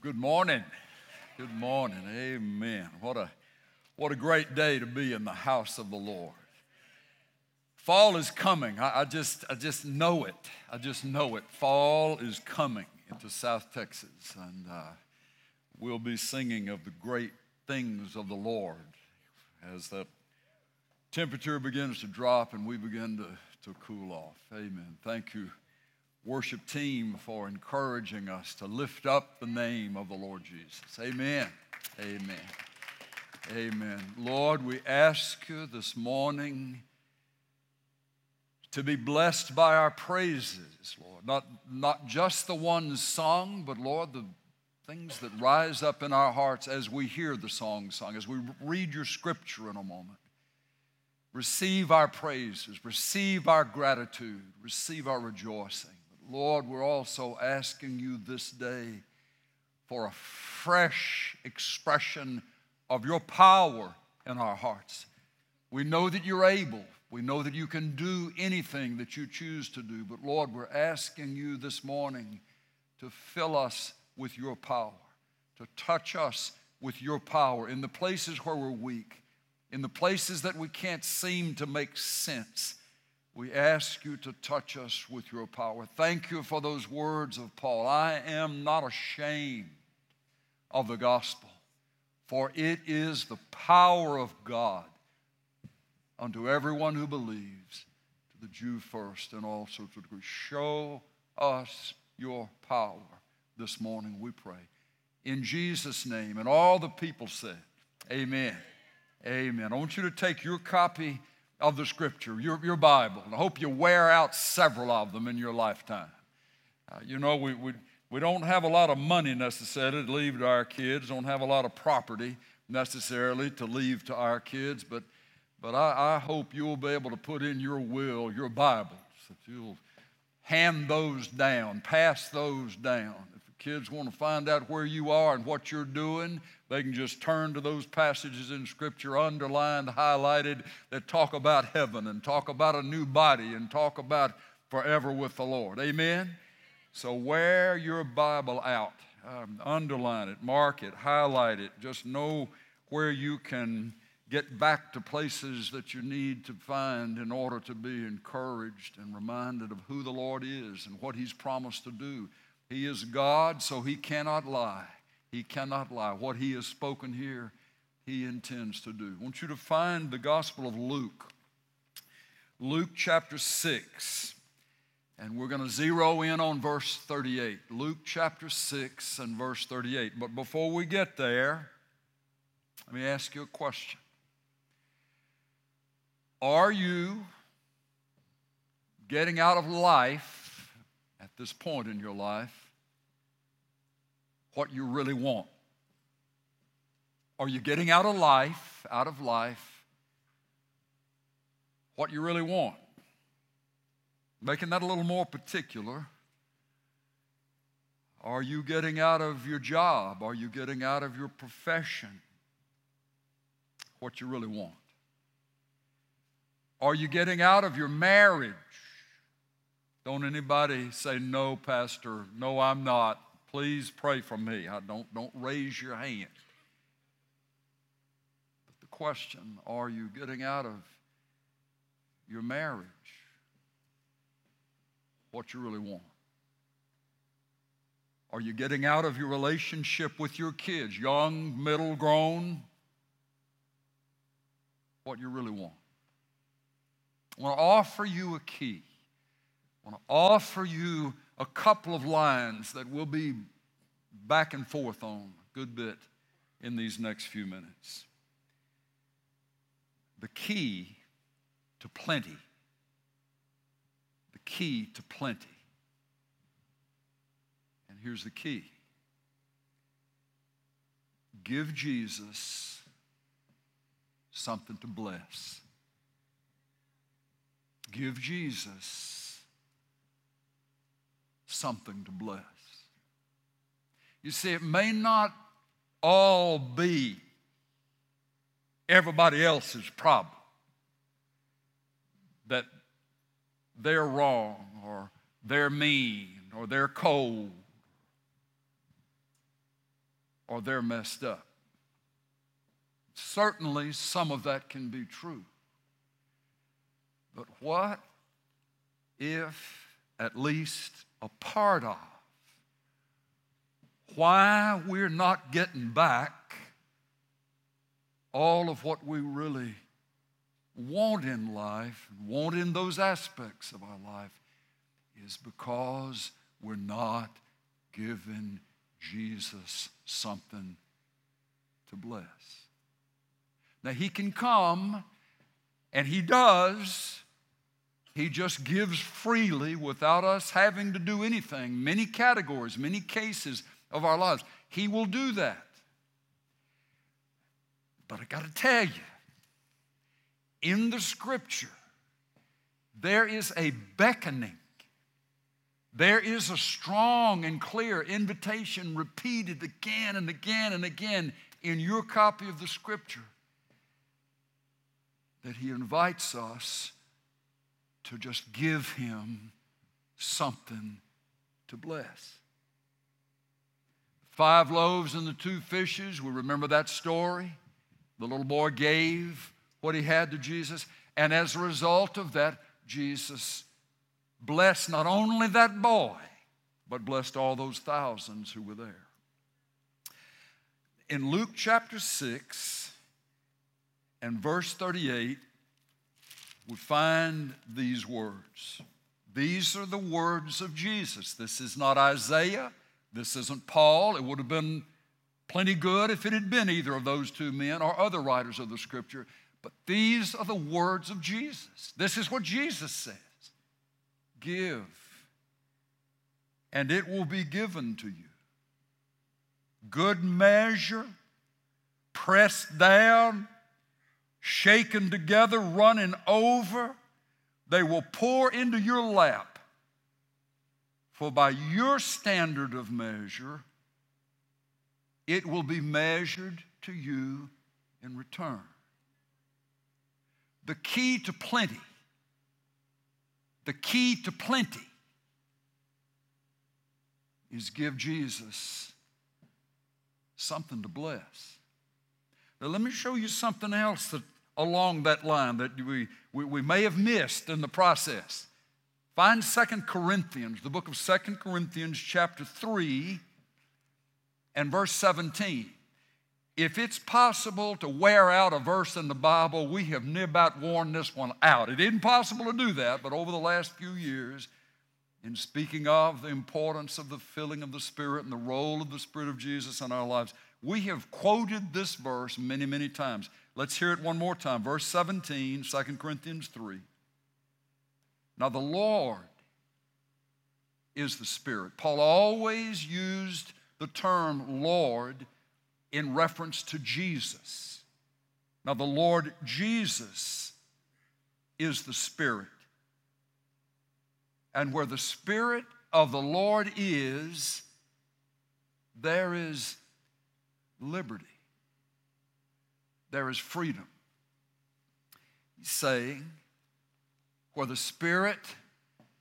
good morning. Good morning. Amen. What a, what a great day to be in the house of the Lord. Fall is coming. I, I just, I just know it. I just know it. Fall is coming into South Texas, and uh, we'll be singing of the great things of the Lord as the temperature begins to drop and we begin to, to cool off. Amen. Thank you worship team for encouraging us to lift up the name of the Lord Jesus. Amen. Amen. Amen. Lord, we ask you this morning to be blessed by our praises, Lord. Not, not just the ones sung, but Lord, the things that rise up in our hearts as we hear the song sung, as we read your scripture in a moment. Receive our praises, receive our gratitude, receive our rejoicing. Lord, we're also asking you this day for a fresh expression of your power in our hearts. We know that you're able. We know that you can do anything that you choose to do. But Lord, we're asking you this morning to fill us with your power, to touch us with your power in the places where we're weak, in the places that we can't seem to make sense. We ask you to touch us with your power. Thank you for those words of Paul. I am not ashamed of the gospel, for it is the power of God unto everyone who believes, to the Jew first and also to the Greek. Show us your power this morning, we pray. In Jesus' name. And all the people said, Amen. Amen. I want you to take your copy of the scripture, your, your Bible. And I hope you wear out several of them in your lifetime. Uh, you know, we, we, we don't have a lot of money necessarily to leave to our kids, don't have a lot of property necessarily to leave to our kids, but, but I, I hope you'll be able to put in your will, your Bibles, that you'll hand those down, pass those down. If the kids want to find out where you are and what you're doing, they can just turn to those passages in Scripture, underlined, highlighted, that talk about heaven and talk about a new body and talk about forever with the Lord. Amen? So wear your Bible out. Um, underline it, mark it, highlight it. Just know where you can get back to places that you need to find in order to be encouraged and reminded of who the Lord is and what He's promised to do. He is God, so He cannot lie. He cannot lie. What he has spoken here, he intends to do. I want you to find the Gospel of Luke, Luke chapter 6. And we're going to zero in on verse 38. Luke chapter 6 and verse 38. But before we get there, let me ask you a question. Are you getting out of life at this point in your life what you really want? Are you getting out of life, out of life, what you really want? Making that a little more particular. Are you getting out of your job? Are you getting out of your profession what you really want? Are you getting out of your marriage? Don't anybody say, No, Pastor, no, I'm not. Please pray for me. I don't, don't raise your hand. But the question are you getting out of your marriage what you really want? Are you getting out of your relationship with your kids, young, middle, grown? What you really want? I want to offer you a key. I want to offer you a couple of lines that we'll be back and forth on a good bit in these next few minutes. The key to plenty. The key to plenty. And here's the key give Jesus something to bless. Give Jesus something to bless. You see, it may not all be everybody else's problem that they're wrong or they're mean or they're cold. or they're messed up. Certainly, some of that can be true. But what if at least a part of why we're not getting back all of what we really want in life, want in those aspects of our life, is because we're not giving Jesus something to bless. Now, He can come, and He does. He just gives freely without us having to do anything. Many categories, many cases of our lives. He will do that. But I got to tell you, in the scripture, there is a beckoning. There is a strong and clear invitation repeated again and again and again in your copy of the scripture that he invites us to just give him something to bless. Five loaves and the two fishes, we remember that story. The little boy gave what he had to Jesus, and as a result of that, Jesus blessed not only that boy, but blessed all those thousands who were there. In Luke chapter 6 and verse 38, we find these words. These are the words of Jesus. This is not Isaiah. This isn't Paul. It would have been plenty good if it had been either of those two men or other writers of the scripture. But these are the words of Jesus. This is what Jesus says Give, and it will be given to you. Good measure, pressed down, shaken together, running over, they will pour into your lap. For by your standard of measure, it will be measured to you in return. The key to plenty, the key to plenty is give Jesus something to bless. Now, let me show you something else that along that line that we, we, we may have missed in the process. Find Second Corinthians, the book of Second Corinthians, chapter 3, and verse 17. If it's possible to wear out a verse in the Bible, we have near about worn this one out. It isn't possible to do that, but over the last few years, in speaking of the importance of the filling of the Spirit and the role of the Spirit of Jesus in our lives, we have quoted this verse many, many times. Let's hear it one more time. Verse 17, 2 Corinthians 3. Now, the Lord is the Spirit. Paul always used the term Lord in reference to Jesus. Now, the Lord Jesus is the Spirit. And where the Spirit of the Lord is, there is liberty, there is freedom. He's saying, where the Spirit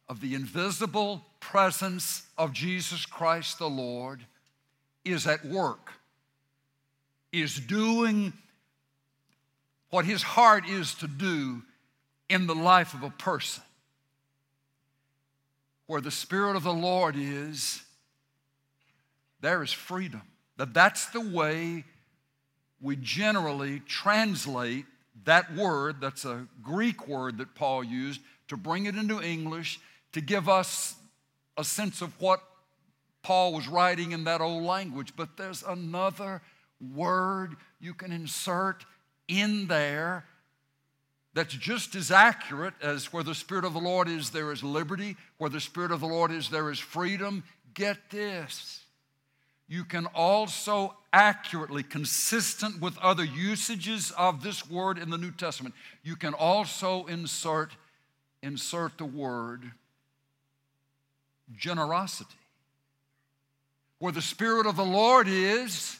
of the invisible presence of Jesus Christ the Lord is at work, is doing what his heart is to do in the life of a person. Where the Spirit of the Lord is, there is freedom. That that's the way we generally translate that word, that's a Greek word that Paul used, to bring it into English, to give us a sense of what Paul was writing in that old language. But there's another word you can insert in there that's just as accurate as where the Spirit of the Lord is, there is liberty. Where the Spirit of the Lord is, there is freedom. Get this. You can also accurately, consistent with other usages of this word in the New Testament, you can also insert, insert the word generosity. Where the Spirit of the Lord is,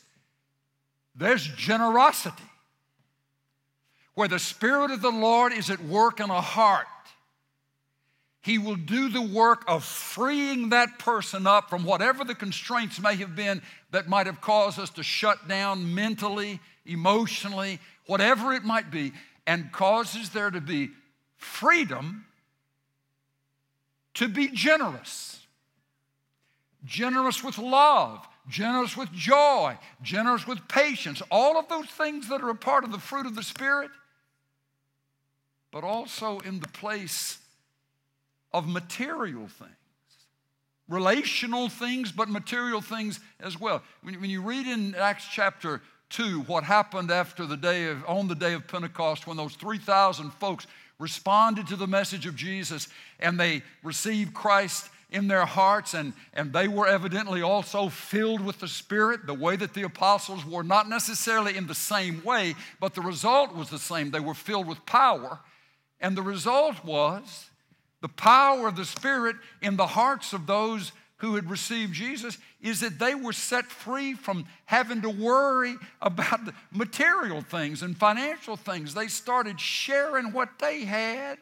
there's generosity. Where the Spirit of the Lord is at work in a heart, He will do the work of freeing that person up from whatever the constraints may have been that might have caused us to shut down mentally, emotionally, whatever it might be, and causes there to be freedom to be generous. Generous with love, generous with joy, generous with patience, all of those things that are a part of the fruit of the Spirit, but also in the place of material things. Relational things, but material things as well. When, when you read in Acts chapter 2 what happened after the day of, on the day of Pentecost when those 3,000 folks responded to the message of Jesus and they received Christ in their hearts, and, and they were evidently also filled with the Spirit, the way that the apostles were, not necessarily in the same way, but the result was the same. They were filled with power, and the result was the power of the Spirit in the hearts of those who had received Jesus is that they were set free from having to worry about material things and financial things. They started sharing what they had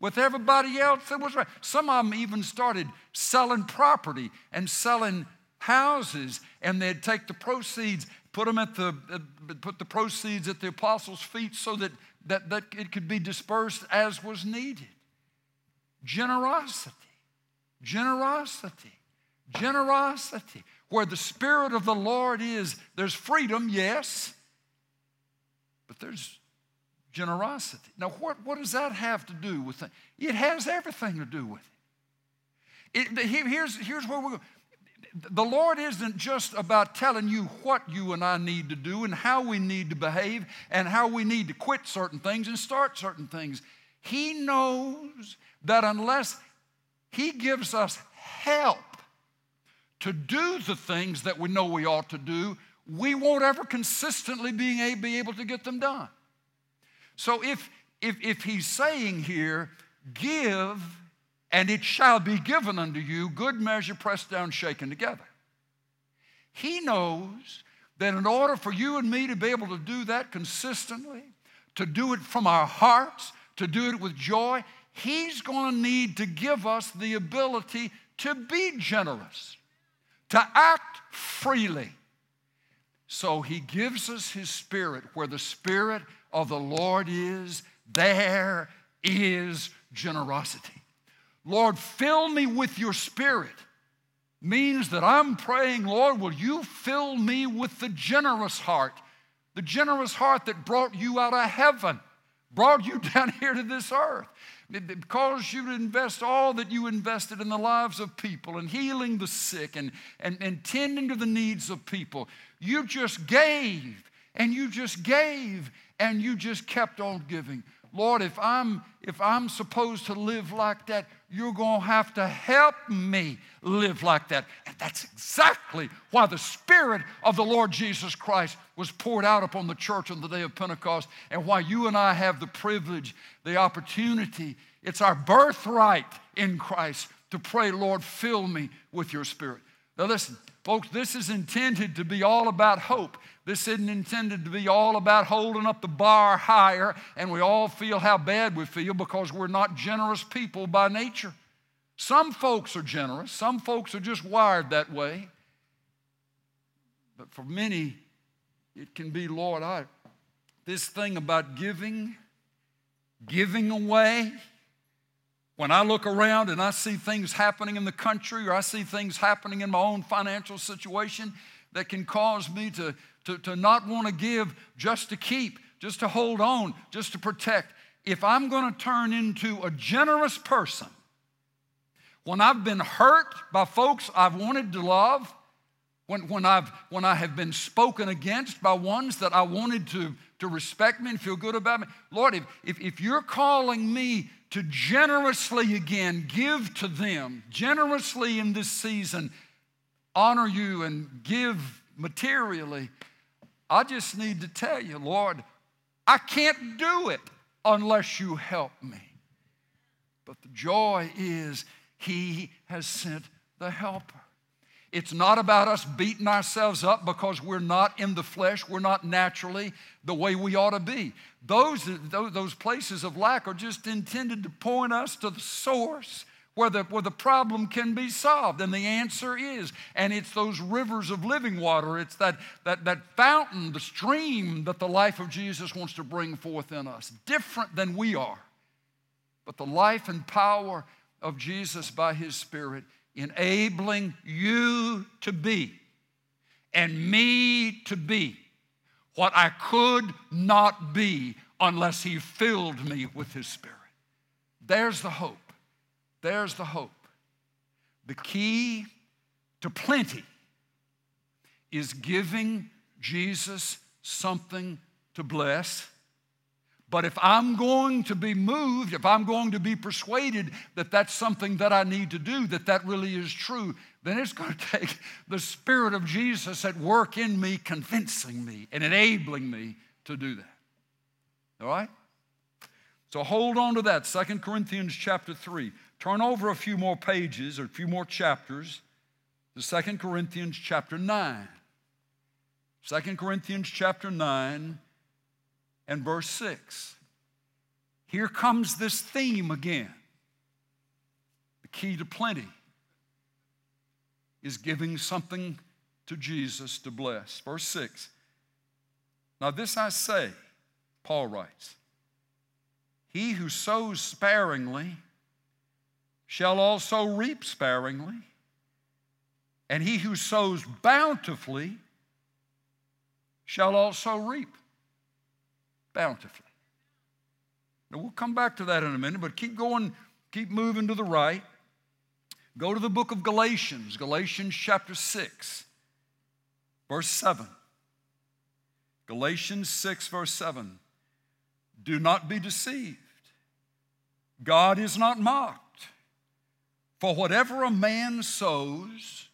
with everybody else that was right. Some of them even started selling property and selling houses, and they'd take the proceeds, put them at the uh, put the proceeds at the apostles' feet so that, that, that it could be dispersed as was needed. Generosity. Generosity. Generosity. Where the Spirit of the Lord is, there's freedom, yes, but there's generosity. Now, what, what does that have to do with it? It has everything to do with it. it here's, here's where we're going. The Lord isn't just about telling you what you and I need to do and how we need to behave and how we need to quit certain things and start certain things. He knows that unless He gives us help to do the things that we know we ought to do, we won't ever consistently be able to get them done. So if, if, if he's saying here, give and it shall be given unto you, good measure pressed down, shaken together. He knows that in order for you and me to be able to do that consistently, to do it from our hearts, to do it with joy, He's going to need to give us the ability to be generous, to act freely. So He gives us His Spirit where the Spirit of the Lord is, there is generosity. Lord, fill me with your spirit means that I'm praying, Lord, will you fill me with the generous heart, the generous heart that brought you out of heaven, brought you down here to this earth. It caused you to invest all that you invested in the lives of people and healing the sick and, and, and tending to the needs of people. You just gave and you just gave and you just kept on giving. Lord, if I'm if I'm supposed to live like that, you're going to have to help me live like that. And that's exactly why the Spirit of the Lord Jesus Christ was poured out upon the church on the day of Pentecost, and why you and I have the privilege, the opportunity, it's our birthright in Christ to pray, Lord, fill me with your Spirit. Now, listen, folks, this is intended to be all about hope. This isn't intended to be all about holding up the bar higher and we all feel how bad we feel because we're not generous people by nature. Some folks are generous, some folks are just wired that way. But for many, it can be, Lord, I, this thing about giving, giving away, when I look around and I see things happening in the country or I see things happening in my own financial situation that can cause me to to, to not want to give just to keep, just to hold on, just to protect. If I'm going to turn into a generous person, when I've been hurt by folks I've wanted to love, when, when, I've, when I have been spoken against by ones that I wanted to, to respect me and feel good about me, Lord, if, if, if you're calling me to generously again give to them, generously in this season, honor you and give materially, I just need to tell you, Lord, I can't do it unless you help me. But the joy is He has sent the helper. It's not about us beating ourselves up because we're not in the flesh, we're not naturally the way we ought to be. Those, those places of lack are just intended to point us to the source where the, where the problem can be solved? And the answer is, and it's those rivers of living water, it's that, that, that fountain, the stream that the life of Jesus wants to bring forth in us, different than we are. But the life and power of Jesus by His Spirit, enabling you to be and me to be what I could not be unless He filled me with His Spirit. There's the hope. There's the hope. The key to plenty is giving Jesus something to bless. But if I'm going to be moved, if I'm going to be persuaded that that's something that I need to do, that that really is true, then it's going to take the Spirit of Jesus at work in me, convincing me and enabling me to do that. All right? So hold on to that. Second Corinthians chapter 3. Turn over a few more pages or a few more chapters to Second Corinthians chapter 9. 2 Corinthians chapter 9 and verse 6. Here comes this theme again. The key to plenty is giving something to Jesus to bless. Verse 6. Now, this I say, Paul writes, He who sows sparingly shall also reap sparingly, and he who sows bountifully shall also reap bountifully. Now, we'll come back to that in a minute, but keep going, keep moving to the right. Go to the book of Galatians, Galatians chapter 6, verse 7. Galatians 6, verse 7. Do not be deceived. God is not mocked. For whatever a man sows,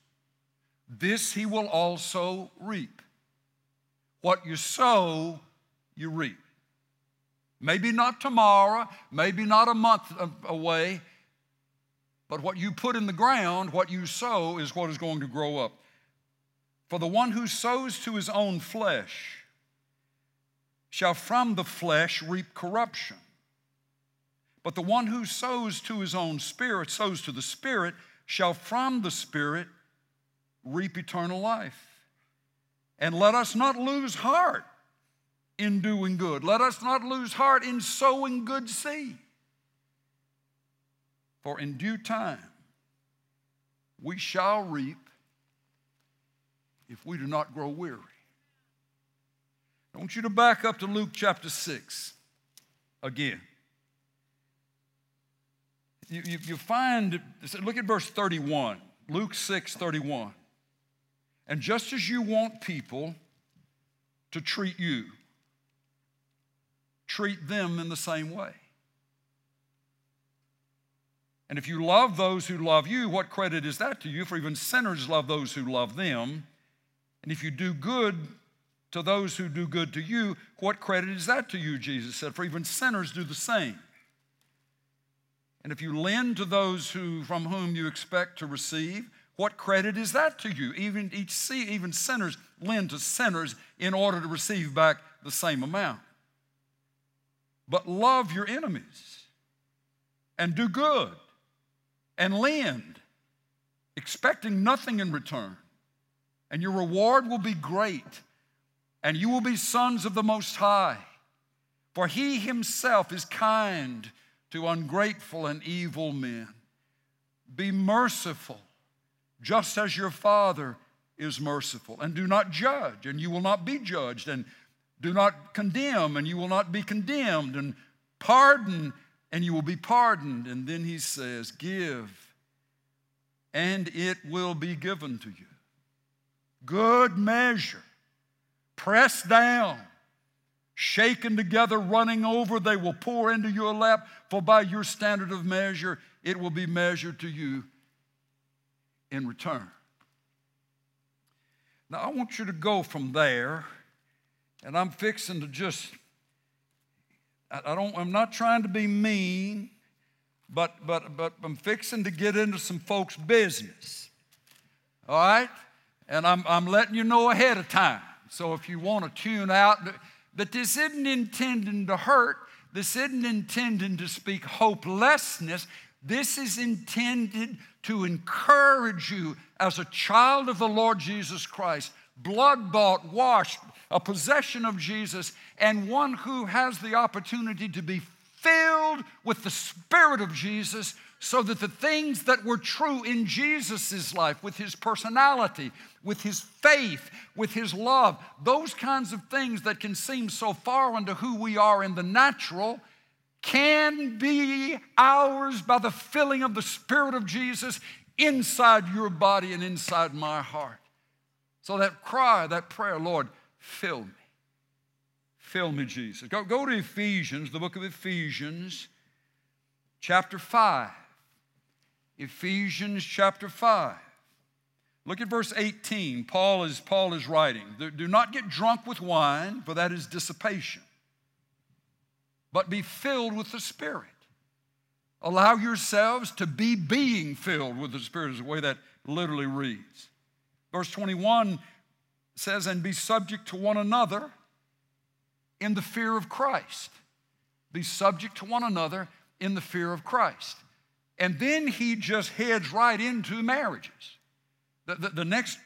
this he will also reap. What you sow, you reap. Maybe not tomorrow, maybe not a month away, but what you put in the ground, what you sow, is what is going to grow up. For the one who sows to his own flesh shall from the flesh reap corruption. But the one who sows to his own spirit, sows to the spirit, shall from the spirit reap eternal life. And let us not lose heart in doing good. Let us not lose heart in sowing good seed. For in due time we shall reap if we do not grow weary. I want you to back up to Luke chapter 6 again you, you, you find, look at verse 31, Luke 6 31. And just as you want people to treat you, treat them in the same way. And if you love those who love you, what credit is that to you? For even sinners love those who love them. And if you do good to those who do good to you, what credit is that to you? Jesus said, for even sinners do the same. And if you lend to those who, from whom you expect to receive, what credit is that to you? Even each see, even sinners lend to sinners in order to receive back the same amount. But love your enemies and do good and lend, expecting nothing in return. And your reward will be great, and you will be sons of the Most High. For he himself is kind to ungrateful and evil men. Be merciful, just as your Father is merciful. And do not judge, and you will not be judged. And do not condemn, and you will not be condemned. And pardon, and you will be pardoned. And then he says, Give, and it will be given to you. Good measure, pressed down shaken together, running over, they will pour into your lap, for by your standard of measure, it will be measured to you in return. Now, I want you to go from there, and I'm fixing to just, I don't, I'm not trying to be mean, but, but, but I'm fixing to get into some folks' business. All right? And I'm, I'm letting you know ahead of time. So if you want to tune out, but this isn't intending to hurt. This isn't intending to speak hopelessness. This is intended to encourage you as a child of the Lord Jesus Christ, blood bought, washed, a possession of Jesus, and one who has the opportunity to be filled with the Spirit of Jesus so that the things that were true in Jesus' life, with his personality, with his faith, with his love, those kinds of things that can seem so far into who we are in the natural, can be ours by the filling of the Spirit of Jesus inside your body and inside my heart. So that cry, that prayer, Lord, fill me. Fill me, Jesus. Go, go to Ephesians, the book of Ephesians, chapter 5. Ephesians chapter 5. Look at verse 18. Paul is, Paul is writing Do not get drunk with wine, for that is dissipation, but be filled with the Spirit. Allow yourselves to be being filled with the Spirit, is the way that literally reads. Verse 21 says, And be subject to one another in the fear of Christ. Be subject to one another in the fear of Christ. And then he just heads right into marriages. The, the, the next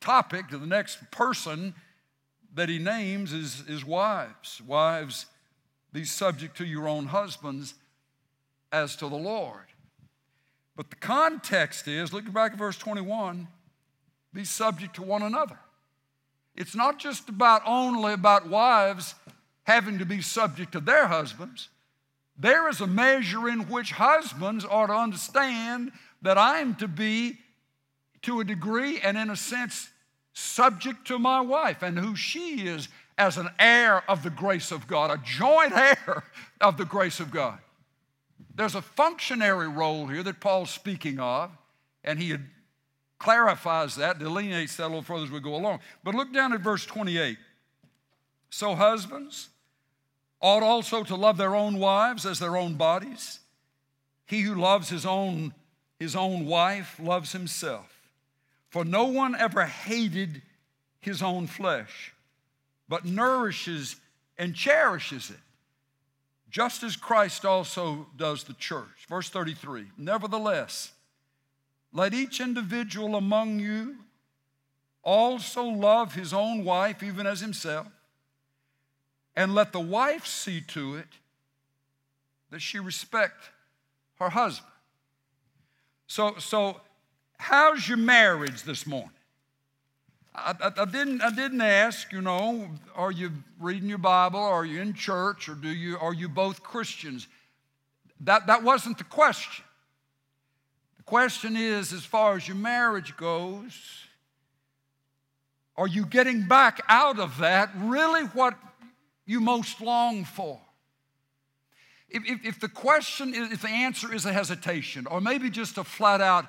topic, the next person that he names is, is wives. Wives, be subject to your own husbands as to the Lord. But the context is look back at verse 21 be subject to one another. It's not just about only about wives having to be subject to their husbands. There is a measure in which husbands are to understand that I am to be, to a degree and in a sense, subject to my wife and who she is as an heir of the grace of God, a joint heir of the grace of God. There's a functionary role here that Paul's speaking of, and he clarifies that, delineates that a little further as we go along. But look down at verse 28. So, husbands, ought also to love their own wives as their own bodies. He who loves his own, his own wife loves himself. For no one ever hated his own flesh, but nourishes and cherishes it, just as Christ also does the church. Verse 33 Nevertheless, let each individual among you also love his own wife, even as himself and let the wife see to it that she respect her husband. So, so how's your marriage this morning? I, I, I, didn't, I didn't ask, you know, are you reading your Bible? Are you in church? Or do you, are you both Christians? That, that wasn't the question. The question is, as far as your marriage goes, are you getting back out of that really what you most long for? If, if, if, the question is, if the answer is a hesitation, or maybe just a flat out,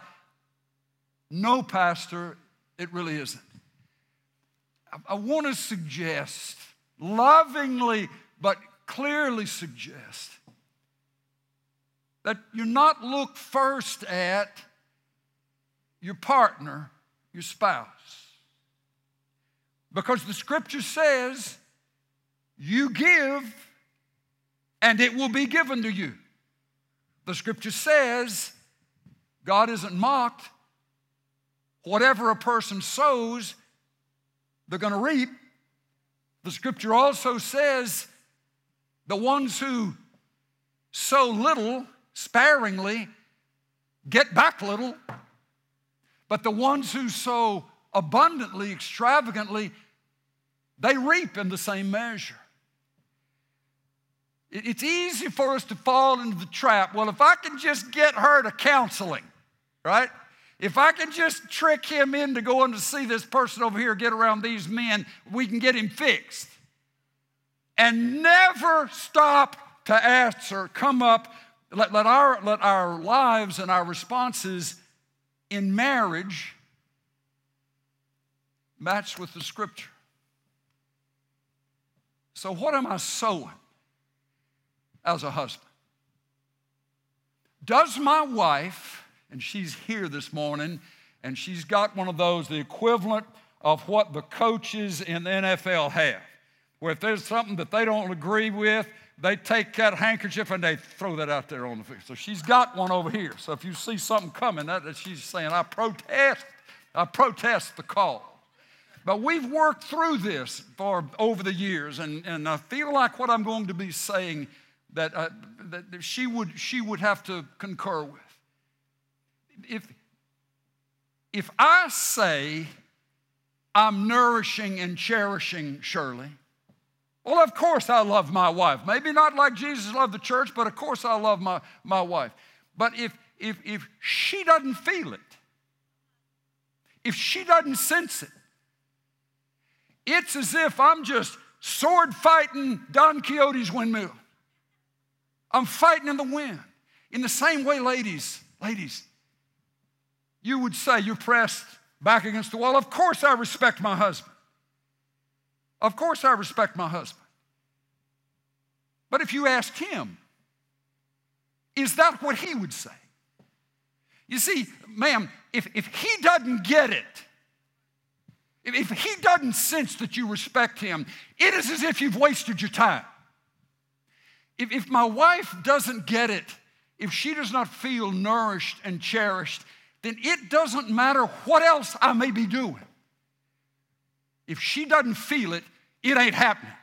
no, Pastor, it really isn't. I, I want to suggest, lovingly but clearly suggest, that you not look first at your partner, your spouse. Because the scripture says you give, and it will be given to you. The scripture says God isn't mocked. Whatever a person sows, they're going to reap. The scripture also says the ones who sow little sparingly get back little, but the ones who sow abundantly, extravagantly, they reap in the same measure. It's easy for us to fall into the trap. Well, if I can just get her to counseling, right? If I can just trick him into going to see this person over here, get around these men, we can get him fixed. And never stop to answer, come up, let, let, our, let our lives and our responses in marriage match with the scripture. So, what am I sowing? as a husband. Does my wife, and she's here this morning, and she's got one of those, the equivalent of what the coaches in the NFL have, where if there's something that they don't agree with, they take that handkerchief and they throw that out there on the field. So she's got one over here. So if you see something coming, that, that she's saying, I protest, I protest the call. But we've worked through this for over the years, and, and I feel like what I'm going to be saying that, uh, that she, would, she would have to concur with. If, if I say I'm nourishing and cherishing Shirley, well, of course I love my wife. Maybe not like Jesus loved the church, but of course I love my, my wife. But if, if, if she doesn't feel it, if she doesn't sense it, it's as if I'm just sword fighting Don Quixote's windmill. I'm fighting in the wind. In the same way, ladies, ladies, you would say you're pressed back against the wall. Of course, I respect my husband. Of course, I respect my husband. But if you asked him, is that what he would say? You see, ma'am, if, if he doesn't get it, if, if he doesn't sense that you respect him, it is as if you've wasted your time. If, if my wife doesn't get it, if she does not feel nourished and cherished, then it doesn't matter what else I may be doing. If she doesn't feel it, it ain't happening.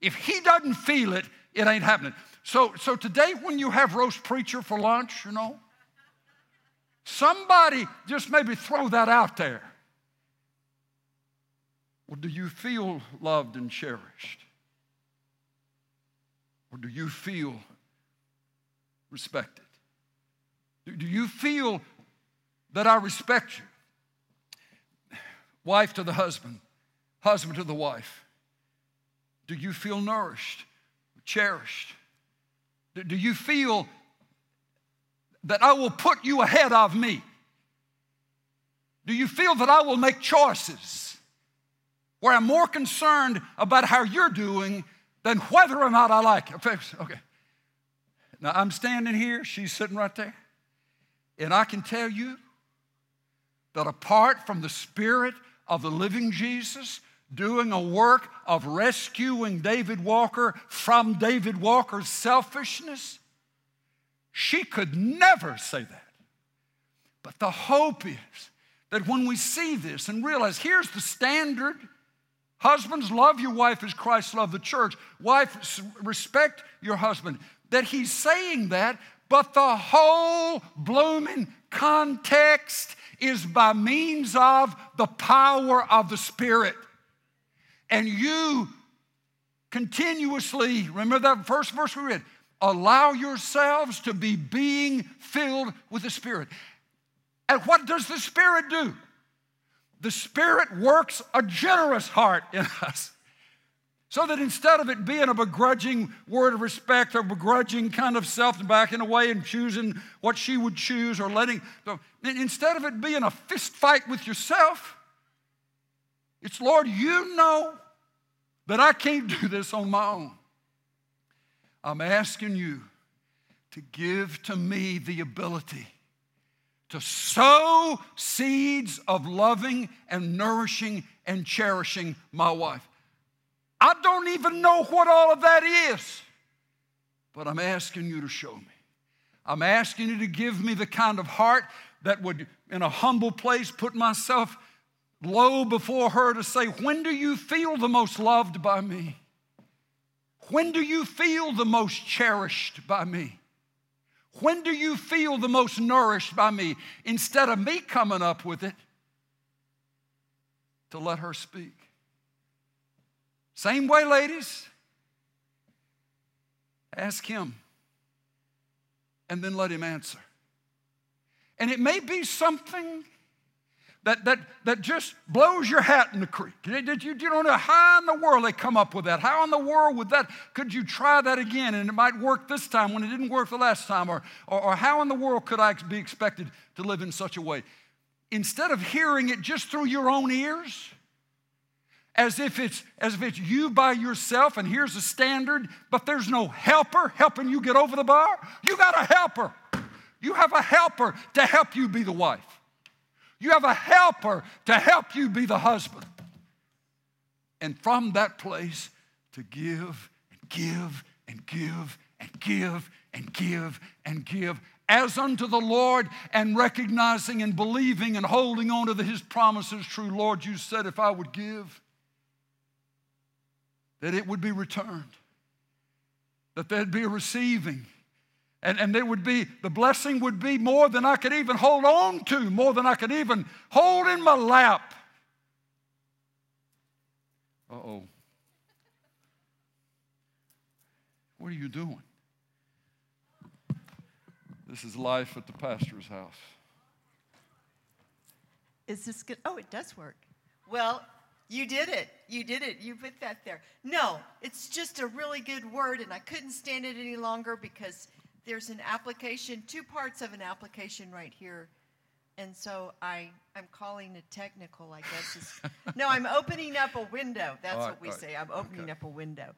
If he doesn't feel it, it ain't happening. So, so today, when you have roast preacher for lunch, you know, somebody just maybe throw that out there. Well, do you feel loved and cherished? Or do you feel respected? Do, do you feel that I respect you? Wife to the husband, husband to the wife. Do you feel nourished, cherished? Do, do you feel that I will put you ahead of me? Do you feel that I will make choices where I'm more concerned about how you're doing than whether or not I like it? Okay. Now I'm standing here, she's sitting right there, and I can tell you that apart from the Spirit of the living Jesus, doing a work of rescuing David Walker from David Walker's selfishness, she could never say that. But the hope is that when we see this and realize here's the standard. Husbands, love your wife as Christ loved the church, wife, respect your husband, that he's saying that, but the whole blooming context is by means of the power of the Spirit and you continuously, remember that first verse we read, allow yourselves to be being filled with the Spirit. And what does the Spirit do? The Spirit works a generous heart in us. So that instead of it being a begrudging word of respect or begrudging kind of self backing away and choosing what she would choose or letting, instead of it being a fist fight with yourself, it's Lord, you know that I can't do this on my own. I'm asking you to give to me the ability to sow seeds of loving and nourishing and cherishing my wife. I don't even know what all of that is, but I'm asking you to show me. I'm asking you to give me the kind of heart that would, in a humble place, put myself low before her to say, When do you feel the most loved by me? When do you feel the most cherished by me? When do you feel the most nourished by me? Instead of me coming up with it, to let her speak. Same way, ladies. Ask him and then let him answer. And it may be something that, that, that just blows your hat in the creek. Did you, you don't know how in the world they come up with that. How in the world would that, could you try that again and it might work this time when it didn't work the last time? Or, or, or how in the world could I be expected to live in such a way? Instead of hearing it just through your own ears, as if it's as if it's you by yourself and here's a standard but there's no helper helping you get over the bar you got a helper you have a helper to help you be the wife you have a helper to help you be the husband. And from that place, to give and give and give and give and give and give as unto the Lord and recognizing and believing and holding on to his promises true. Lord, you said if I would give, that it would be returned, that there'd be a receiving. And, and there would be, the blessing would be more than I could even hold on to, more than I could even hold in my lap. Uh oh. What are you doing? This is life at the pastor's house. Is this good? Oh, it does work. Well, you did it. You did it. You put that there. No, it's just a really good word, and I couldn't stand it any longer because there's an application, two parts of an application right here. And so I, I'm calling it technical, I guess. Is, no, I'm opening up a window. That's right, what we right. say. I'm opening Okay. up a window.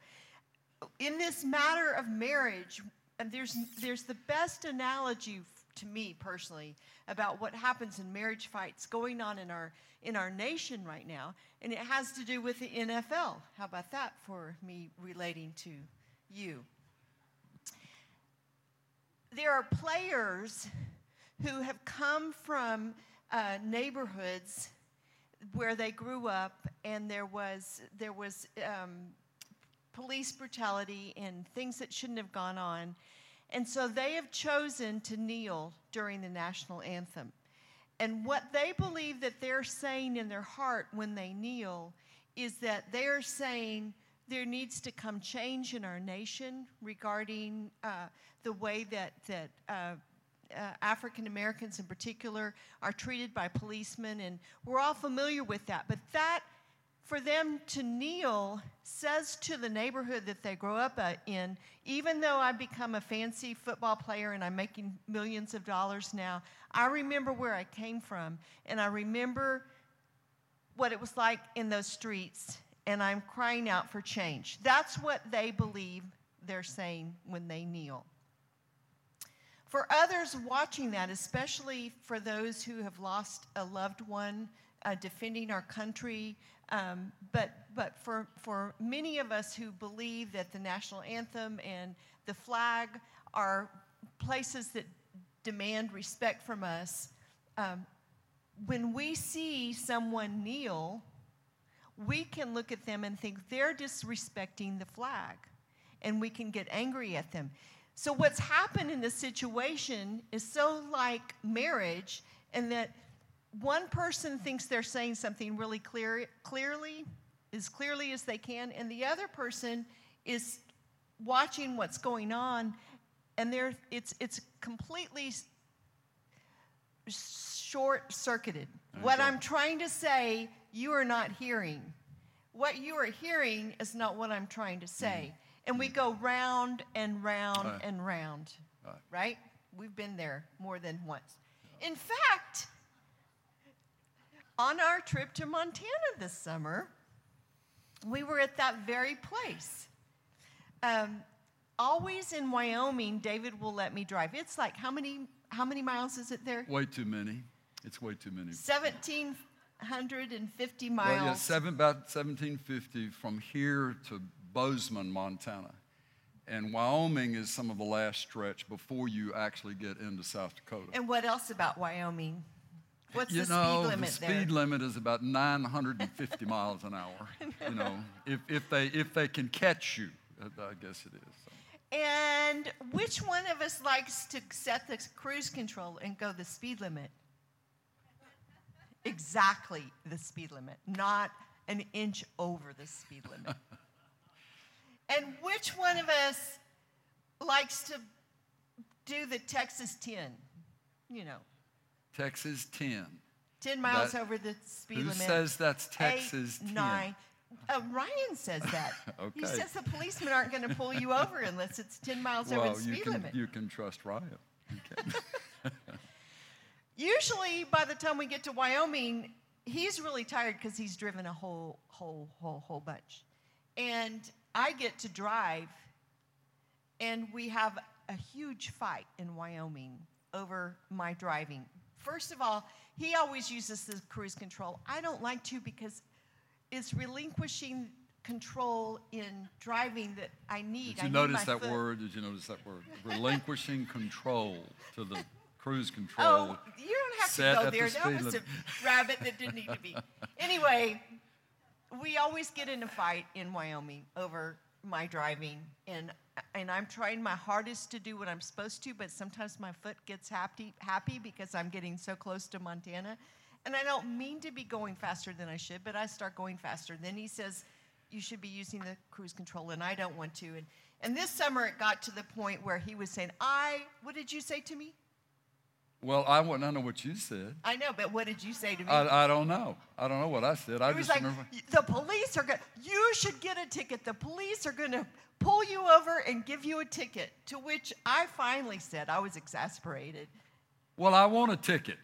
In this matter of marriage, and there's, there's the best analogy to me personally about what happens in marriage fights going on in our, in our nation right now. And it has to do with the NFL. How about that for me relating to you? There are players who have come from uh, neighborhoods where they grew up, and there was there was um, police brutality and things that shouldn't have gone on, and so they have chosen to kneel during the national anthem. And what they believe that they're saying in their heart when they kneel is that they're saying there needs to come change in our nation regarding uh, the way that, that uh, uh, African Americans in particular are treated by policemen. And we're all familiar with that. But that, for them to kneel, says to the neighborhood that they grow up uh, in, even though I've become a fancy football player and I'm making millions of dollars now, I remember where I came from. And I remember what it was like in those streets, and I'm crying out for change. That's what they believe they're saying when they kneel. For others watching that, especially for those who have lost a loved one uh, defending our country, um, but, but for, for many of us who believe that the national anthem and the flag are places that demand respect from us, um, when we see someone kneel, we can look at them and think they're disrespecting the flag, and we can get angry at them. So, what's happened in this situation is so like marriage, and that one person thinks they're saying something really clear, clearly, as clearly as they can, and the other person is watching what's going on, and they're, it's, it's completely short circuited. What I'm trying to say, you are not hearing. What you are hearing is not what I'm trying to say. And we go round and round Right. and round, Right. right? We've been there more than once. In fact, on our trip to Montana this summer, we were at that very place. Um, always in Wyoming, David will let me drive. It's like how many how many miles is it there? Way too many. It's way too many. Seventeen hundred and fifty miles. Well, yeah, seven, about 1750 from here to Bozeman, Montana. And Wyoming is some of the last stretch before you actually get into South Dakota. And what else about Wyoming? What's you the know, speed limit there? the there? speed limit is about 950 miles an hour. You know, if, if, they, if they can catch you, uh, I guess it is. And which one of us likes to set the cruise control and go the speed limit? Exactly the speed limit, not an inch over the speed limit. and which one of us likes to do the Texas 10? You know, Texas 10. 10 miles That- over the speed Who limit. says that's Eight, Texas 10? nine. Uh, Ryan says that. okay. He says the policemen aren't going to pull you over unless it's 10 miles over Well, the you speed can, limit. you can trust Ryan. You can. Usually, by the time we get to Wyoming, he's really tired because he's driven a whole, whole, whole, whole bunch. And I get to drive, and we have a huge fight in Wyoming over my driving. First of all, he always uses the cruise control. I don't like to because it's relinquishing control in driving that I need. Did you need notice that foot. word? Did you notice that word? Relinquishing control to the cruise control. Oh, you don't have to go at the there. That was a rabbit that didn't need to be. Anyway, we always get in a fight in Wyoming over my driving, and and I'm trying my hardest to do what I'm supposed to, but sometimes my foot gets happy happy because I'm getting so close to Montana, and I don't mean to be going faster than I should, but I start going faster. Then he says, "You should be using the cruise control," and I don't want to. And and this summer it got to the point where he was saying, "I what did you say to me?" Well, I wouldn't I know what you said. I know, but what did you say to me? I, I don't know. I don't know what I said. I was just like remember. the police are going. You should get a ticket. The police are going to pull you over and give you a ticket. To which I finally said, I was exasperated. Well, I want a ticket.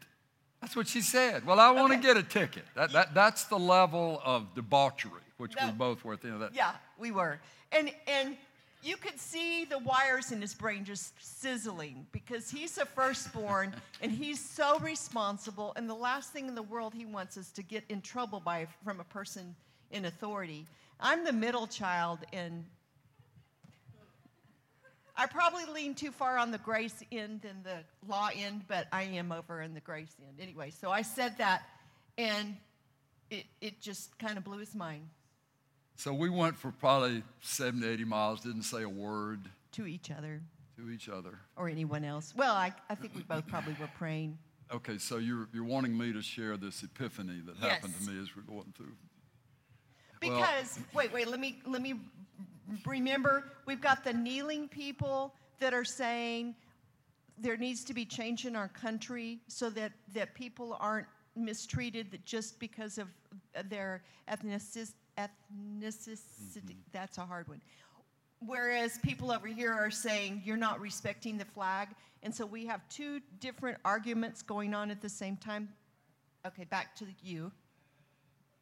That's what she said. Well, I want to get a ticket. That, that, that's the level of debauchery, which we both were at the end of that. Yeah, we were, and and you could see the wires in his brain just sizzling because he's a firstborn and he's so responsible. And the last thing in the world he wants is to get in trouble by from a person in authority. I'm the middle child, and I probably lean too far on the grace end than the law end, but I am over in the grace end anyway. So I said that, and it it just kind of blew his mind. So we went for probably 70, 80 miles, didn't say a word to each other to each other. or anyone else. Well, I, I think we both probably were praying. Okay, so you're, you're wanting me to share this epiphany that happened to me as we're going through. Well- Because wait, wait, let me let me remember we've got the kneeling people that are saying there needs to be change in our country so that that people aren't mistreated that just because of their ethnicity ethnicity mm-hmm. that's a hard one whereas people over here are saying you're not respecting the flag and so we have two different arguments going on at the same time okay back to you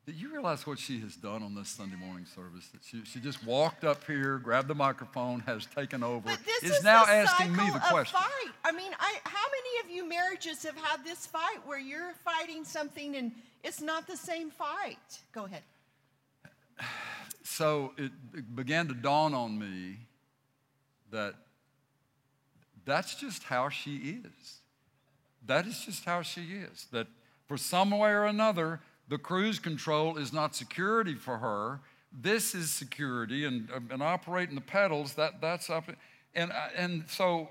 Did you realize what she has done on this Sunday morning service? That she, she just walked up here, grabbed the microphone, has taken over, But this is is now the asking me cycle the of question. Fight. I mean, I, how many of you marriages have had this fight where you're fighting something and it's not the same fight? Go ahead. So it, it began to dawn on me that that's just how she is. That is just how she is. That for some way or another, the cruise control is not security for her. This is security, and, and operating the pedals, that, that's up. And, and so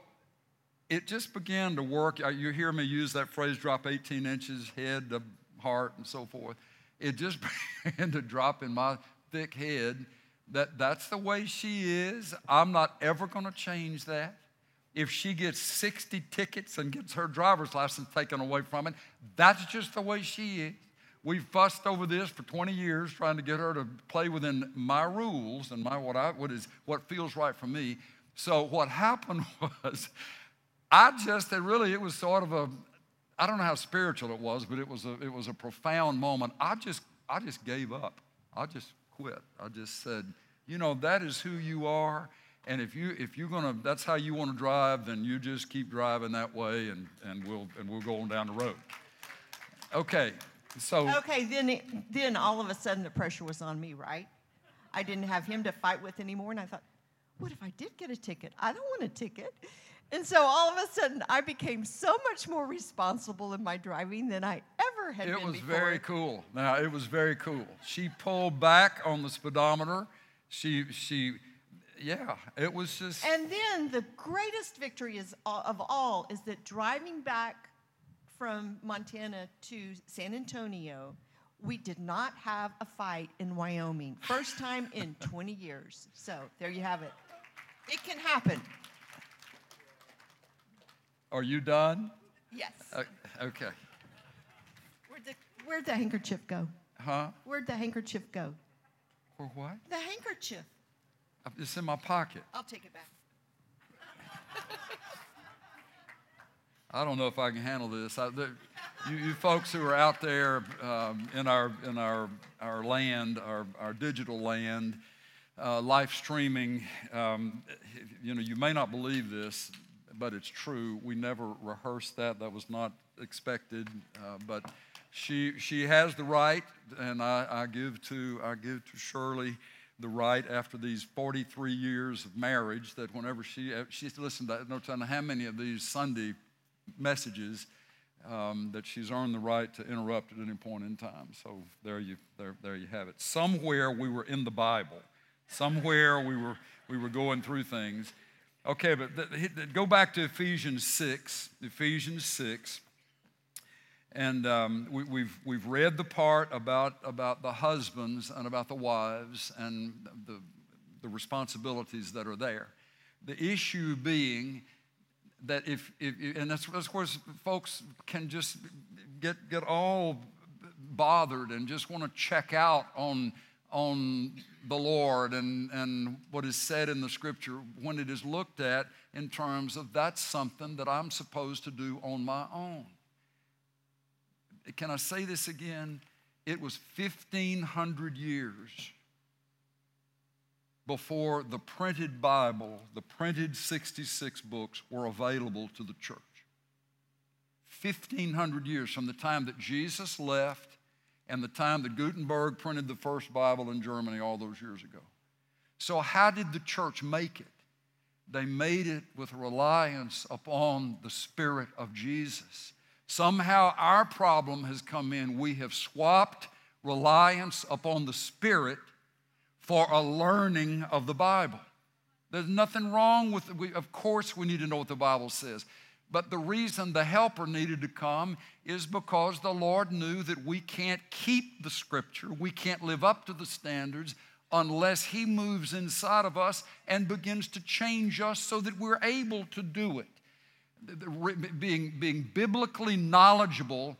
it just began to work. Uh, You hear me use that phrase drop 18 inches, head to heart, and so forth. It just began to drop in my thick head that that's the way she is. I'm not ever going to change that. If she gets 60 tickets and gets her driver's license taken away from it, that's just the way she is. We've fussed over this for 20 years, trying to get her to play within my rules and my what I what is what feels right for me. So what happened was, I just it really it was sort of a I don't know how spiritual it was, but it was a it was a profound moment. I just I just gave up. I just quit. I just said, you know, that is who you are. And if you if you're gonna that's how you want to drive, then you just keep driving that way and, and we'll and we'll go on down the road. Okay. So Okay, then, then all of a sudden the pressure was on me, right? I didn't have him to fight with anymore, and I thought, what if I did get a ticket? I don't want a ticket. And so all of a sudden I became so much more responsible in my driving than I ever had It been was before. very cool. Now it was very cool. She pulled back on the speedometer. She she yeah, it was just And then the greatest victory is uh, of all is that driving back from Montana to San Antonio, we did not have a fight in Wyoming. First time in 20 years. So there you have it. It can happen. Are you done? Yes. Uh, okay. Where'd the, where'd the handkerchief go? Huh? Where'd the handkerchief go? For what? The handkerchief. It's in my pocket. I'll take it back. I don't know if I can handle this. I, the, you, you folks who are out there um, in our in our our land, our our digital land, uh, live streaming. Um, you know, you may not believe this, but it's true. We never rehearsed that. That was not expected. Uh, but she she has the right, and I, I give to I give to Shirley the right after these 43 years of marriage that whenever she, she listened to no telling how many of these Sunday messages um, that she's earned the right to interrupt at any point in time. So there you, there, there you have it. Somewhere we were in the Bible. Somewhere we were, we were going through things. Okay, but go back to Ephesians 6. Ephesians 6. And um, we, have we've, we've read the part about, about the husbands and about the wives and the, the responsibilities that are there. The issue being that if, if and that's, where folks can just get, get all bothered and just want to check out on, on the Lord and, and what is said in the scripture when it is looked at in terms of that's something that I'm supposed to do on my own. Can I say this again? It was 1,500 years before the printed Bible, the printed 66 books, were available to the church. 1,500 years from the time that Jesus left and the time that Gutenberg printed the first Bible in Germany all those years ago. So, how did the church make it? They made it with reliance upon the Spirit of Jesus. Somehow our problem has come in. We have swapped reliance upon the Spirit for a learning of the Bible. There's nothing wrong with it. of course, we need to know what the Bible says. But the reason the helper needed to come is because the Lord knew that we can't keep the scripture, we can't live up to the standards unless He moves inside of us and begins to change us so that we're able to do it. Being, being biblically knowledgeable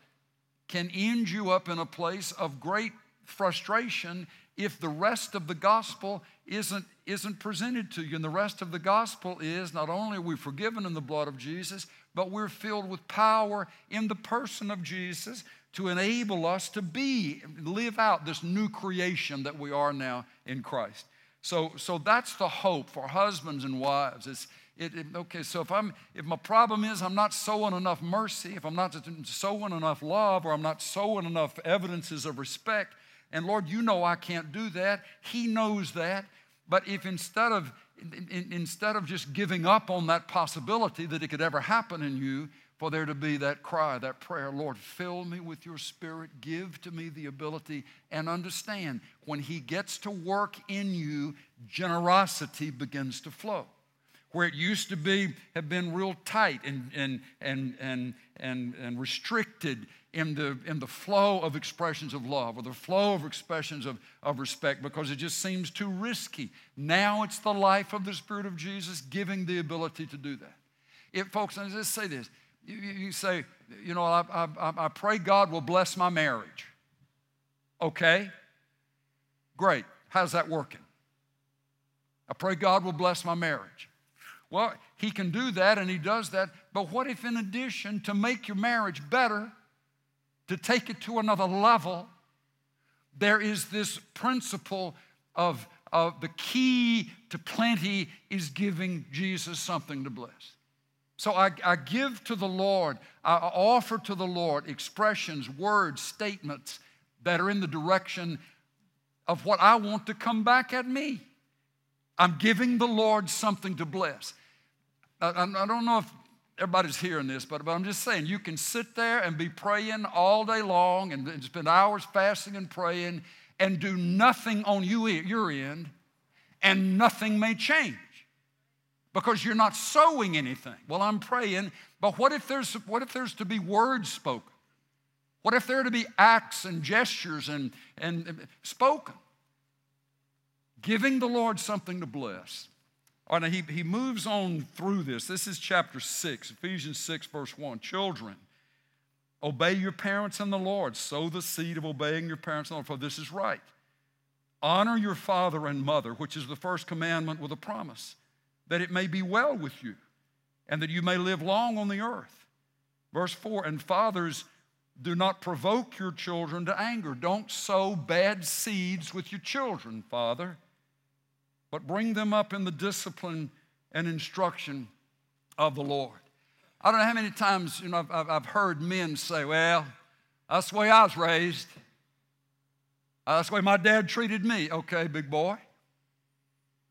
can end you up in a place of great frustration if the rest of the gospel isn't, isn't presented to you. And the rest of the gospel is not only are we forgiven in the blood of Jesus, but we're filled with power in the person of Jesus to enable us to be, live out this new creation that we are now in Christ. So, so that's the hope for husbands and wives. It's, it, it, okay, so if I'm if my problem is I'm not sowing enough mercy, if I'm not sowing enough love, or I'm not sowing enough evidences of respect, and Lord, you know I can't do that. He knows that. But if instead of in, instead of just giving up on that possibility that it could ever happen in you, for there to be that cry, that prayer, Lord, fill me with your spirit, give to me the ability, and understand when He gets to work in you, generosity begins to flow where it used to be have been real tight and, and, and, and, and, and restricted in the, in the flow of expressions of love or the flow of expressions of, of respect because it just seems too risky. Now it's the life of the Spirit of Jesus giving the ability to do that. If, folks, let just say this. You, you say, you know, I, I, I pray God will bless my marriage. Okay, great. How's that working? I pray God will bless my marriage. Well, he can do that and he does that. But what if, in addition, to make your marriage better, to take it to another level, there is this principle of, of the key to plenty is giving Jesus something to bless. So I, I give to the Lord, I offer to the Lord expressions, words, statements that are in the direction of what I want to come back at me. I'm giving the Lord something to bless. I, I don't know if everybody's hearing this, but, but I'm just saying you can sit there and be praying all day long and, and spend hours fasting and praying and do nothing on you, your end, and nothing may change because you're not sowing anything. Well, I'm praying, but what if there's, what if there's to be words spoken? What if there are to be acts and gestures and, and, and spoken? Giving the Lord something to bless. Oh, now he, he moves on through this. This is chapter 6, Ephesians 6, verse 1. Children, obey your parents in the Lord. Sow the seed of obeying your parents in the Lord, for this is right. Honor your father and mother, which is the first commandment with a promise, that it may be well with you and that you may live long on the earth. Verse 4 And fathers, do not provoke your children to anger. Don't sow bad seeds with your children, Father but bring them up in the discipline and instruction of the Lord. I don't know how many times you know, I've, I've heard men say, Well, that's the way I was raised. That's the way my dad treated me. Okay, big boy.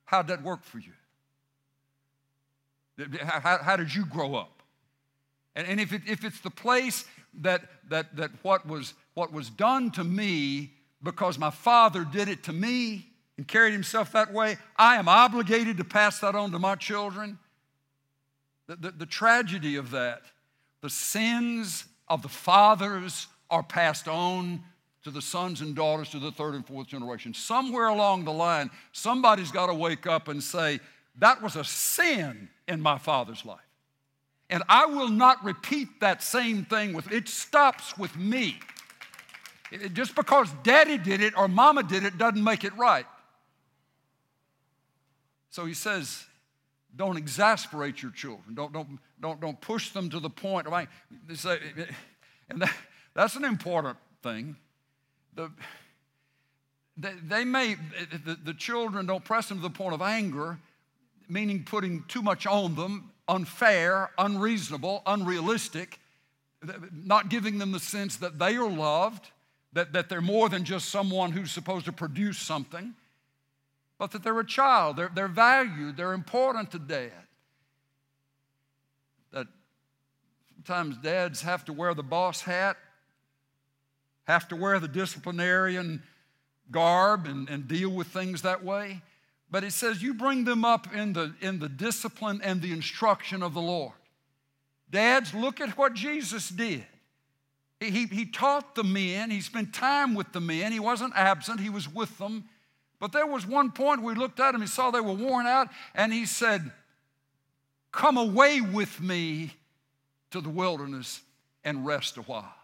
How'd that work for you? How, how did you grow up? And, and if, it, if it's the place that, that, that what, was, what was done to me because my father did it to me and carried himself that way, I am obligated to pass that on to my children. The, the, the tragedy of that, the sins of the fathers are passed on to the sons and daughters to the third and fourth generation. Somewhere along the line, somebody's got to wake up and say, That was a sin in my father's life. And I will not repeat that same thing with it stops with me. It, just because daddy did it or mama did it doesn't make it right. So he says, don't exasperate your children. Don't, don't, don't, don't push them to the point of, anger. and that, that's an important thing. The, they, they may, the, the children don't press them to the point of anger, meaning putting too much on them, unfair, unreasonable, unrealistic, not giving them the sense that they are loved, that, that they're more than just someone who's supposed to produce something, but that they're a child, they're, they're valued, they're important to dad. That sometimes dads have to wear the boss hat have to wear the disciplinarian garb and, and deal with things that way. But it says you bring them up in the, in the discipline and the instruction of the Lord. Dads, look at what Jesus did. He, he taught the men, he spent time with the men. He wasn't absent, he was with them. But there was one point we looked at them, he saw they were worn out, and he said, Come away with me to the wilderness and rest a while.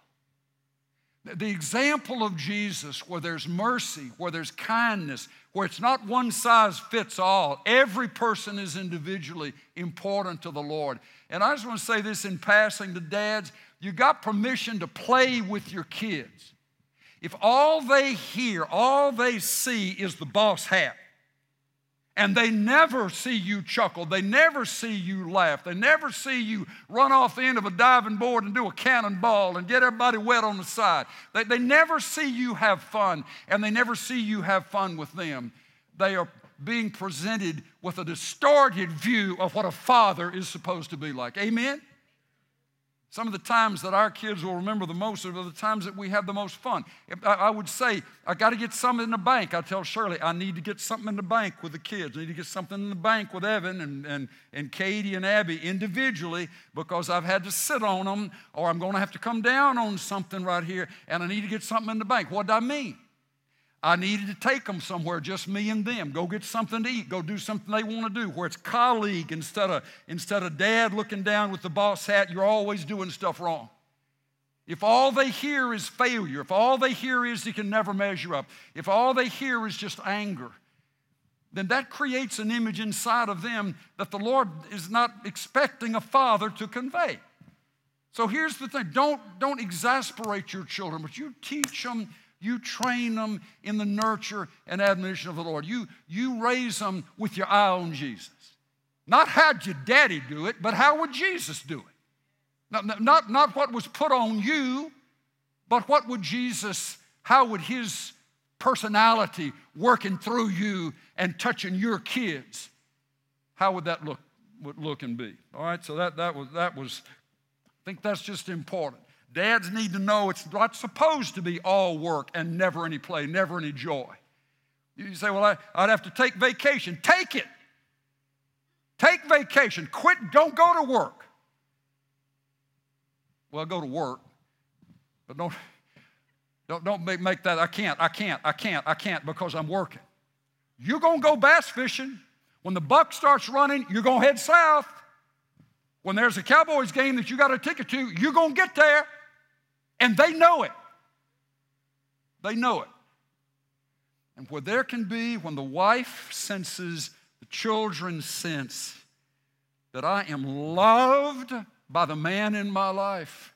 The example of Jesus, where there's mercy, where there's kindness, where it's not one size fits all, every person is individually important to the Lord. And I just want to say this in passing to dads you got permission to play with your kids. If all they hear, all they see is the boss hat, and they never see you chuckle. They never see you laugh. They never see you run off the end of a diving board and do a cannonball and get everybody wet on the side. They, they never see you have fun, and they never see you have fun with them. They are being presented with a distorted view of what a father is supposed to be like. Amen? Some of the times that our kids will remember the most are the times that we have the most fun. I would say, I got to get something in the bank. I tell Shirley, I need to get something in the bank with the kids. I need to get something in the bank with Evan and, and, and Katie and Abby individually because I've had to sit on them or I'm going to have to come down on something right here and I need to get something in the bank. What do I mean? I needed to take them somewhere, just me and them. Go get something to eat. Go do something they want to do, where it's colleague instead of, instead of dad looking down with the boss hat, you're always doing stuff wrong. If all they hear is failure, if all they hear is you can never measure up, if all they hear is just anger, then that creates an image inside of them that the Lord is not expecting a father to convey. So here's the thing don't, don't exasperate your children, but you teach them you train them in the nurture and admonition of the Lord. You, you raise them with your eye on Jesus. Not how'd your daddy do it, but how would Jesus do it? Not, not, not what was put on you, but what would Jesus, how would his personality working through you and touching your kids, how would that look, would look and be? All right, so that, that, was, that was, I think that's just important. Dads need to know it's not supposed to be all work and never any play, never any joy. You say, well, I, would have to take vacation. Take it. Take vacation. Quit, don't go to work. Well, go to work, but don't, don't, don't make, make that, I can't, I can't, I can't, I can't because I'm working. You're going to go bass fishing. When the buck starts running, you're going to head south. When there's a Cowboys game that you got a ticket to, you're going to get there. And they know it. They know it. And where there can be, when the wife senses, the children sense that I am loved by the man in my life.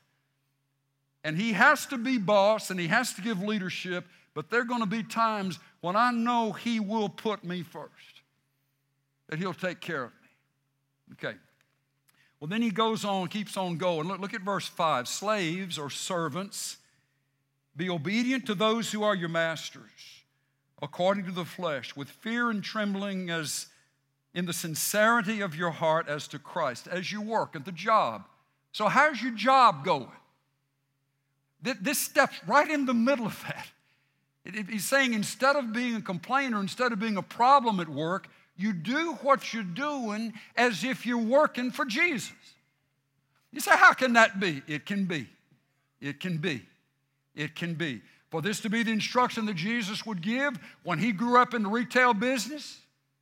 And he has to be boss and he has to give leadership, but there are going to be times when I know he will put me first, that he'll take care of me. Okay. Well, then he goes on, keeps on going. Look, look at verse 5. Slaves or servants, be obedient to those who are your masters, according to the flesh, with fear and trembling, as in the sincerity of your heart as to Christ, as you work at the job. So, how's your job going? This steps right in the middle of that. He's saying instead of being a complainer, instead of being a problem at work, you do what you're doing as if you're working for Jesus. You say, How can that be? It can be. It can be. It can be. For this to be the instruction that Jesus would give when he grew up in the retail business,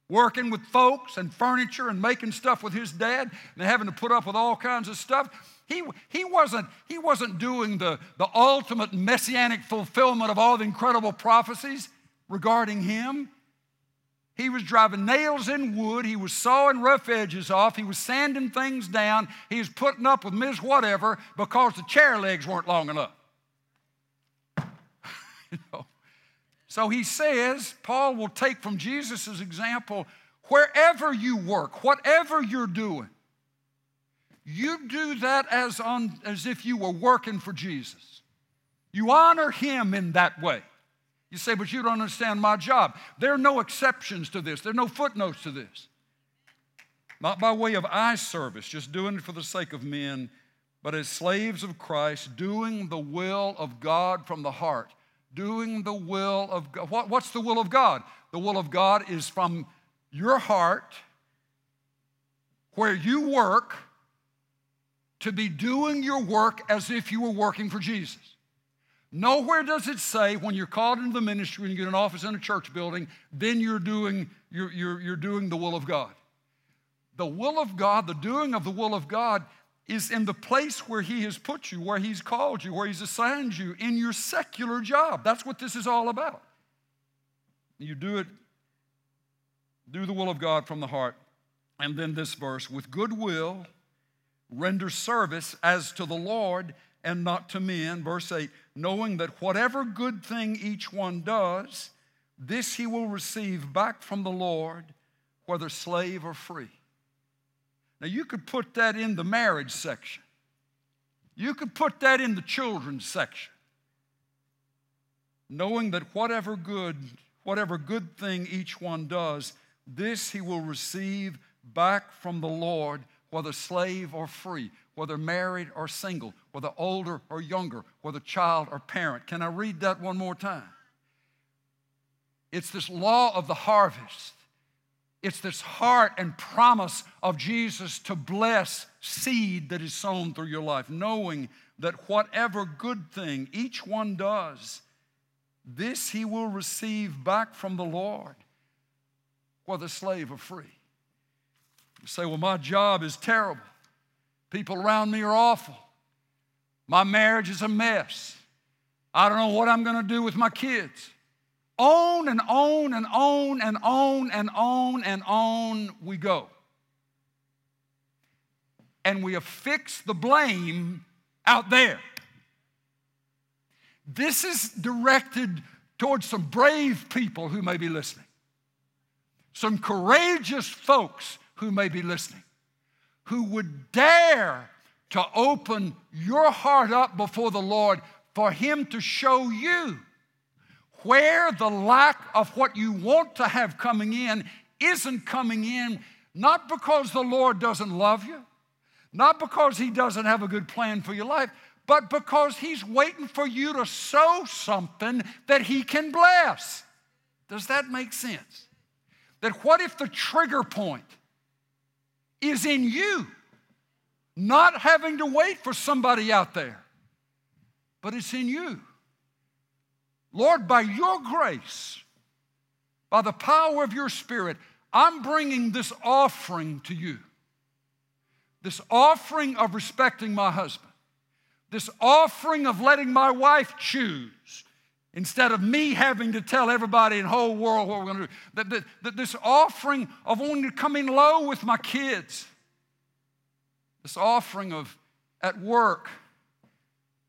working with folks and furniture and making stuff with his dad and having to put up with all kinds of stuff. He, he, wasn't, he wasn't doing the, the ultimate messianic fulfillment of all the incredible prophecies regarding him. He was driving nails in wood. He was sawing rough edges off. He was sanding things down. He was putting up with Ms. Whatever because the chair legs weren't long enough. you know? So he says, Paul will take from Jesus' example wherever you work, whatever you're doing, you do that as, on, as if you were working for Jesus. You honor him in that way. You say, but you don't understand my job. There are no exceptions to this, there are no footnotes to this. Not by way of eye service, just doing it for the sake of men, but as slaves of Christ, doing the will of God from the heart. Doing the will of God. What, what's the will of God? The will of God is from your heart, where you work, to be doing your work as if you were working for Jesus. Nowhere does it say when you're called into the ministry and you get an office in a church building, then you're doing, you're, you're, you're doing the will of God. The will of God, the doing of the will of God, is in the place where He has put you, where He's called you, where He's assigned you in your secular job. That's what this is all about. You do it, do the will of God from the heart. And then this verse, with goodwill render service as to the Lord and not to men. Verse 8, knowing that whatever good thing each one does, this he will receive back from the Lord, whether slave or free. Now, you could put that in the marriage section, you could put that in the children's section. Knowing that whatever good, whatever good thing each one does, this he will receive back from the Lord whether slave or free, whether married or single, whether older or younger, whether child or parent. Can I read that one more time? It's this law of the harvest. It's this heart and promise of Jesus to bless seed that is sown through your life, knowing that whatever good thing each one does, this he will receive back from the Lord, whether slave or free. You say, well, my job is terrible. People around me are awful. My marriage is a mess. I don't know what I'm going to do with my kids. On and on and on and on and on and on we go. And we affix the blame out there. This is directed towards some brave people who may be listening, some courageous folks who may be listening, who would dare to open your heart up before the Lord for Him to show you where the lack of what you want to have coming in isn't coming in, not because the Lord doesn't love you, not because He doesn't have a good plan for your life, but because He's waiting for you to sow something that He can bless. Does that make sense? That what if the trigger point is in you, not having to wait for somebody out there, but it's in you. Lord, by your grace, by the power of your Spirit, I'm bringing this offering to you. This offering of respecting my husband. This offering of letting my wife choose instead of me having to tell everybody in the whole world what we're going to do. That, that, that this offering of wanting to come in low with my kids, this offering of at work,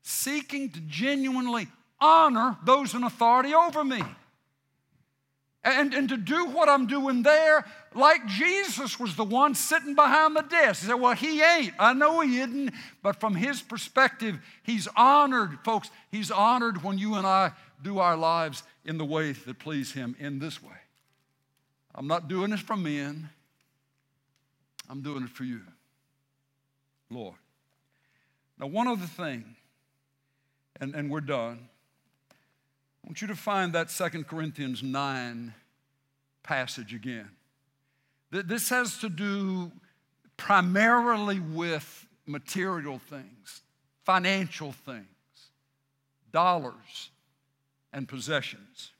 seeking to genuinely honor those in authority over me. And, and to do what I'm doing there, like Jesus was the one sitting behind the desk. He said, Well, he ain't. I know he isn't. But from his perspective, he's honored, folks. He's honored when you and I do our lives in the way that please Him in this way. I'm not doing this for men. I'm doing it for you, Lord. Now, one other thing, and, and we're done. I want you to find that Second Corinthians 9 passage again. This has to do primarily with material things, financial things, dollars, and possessions.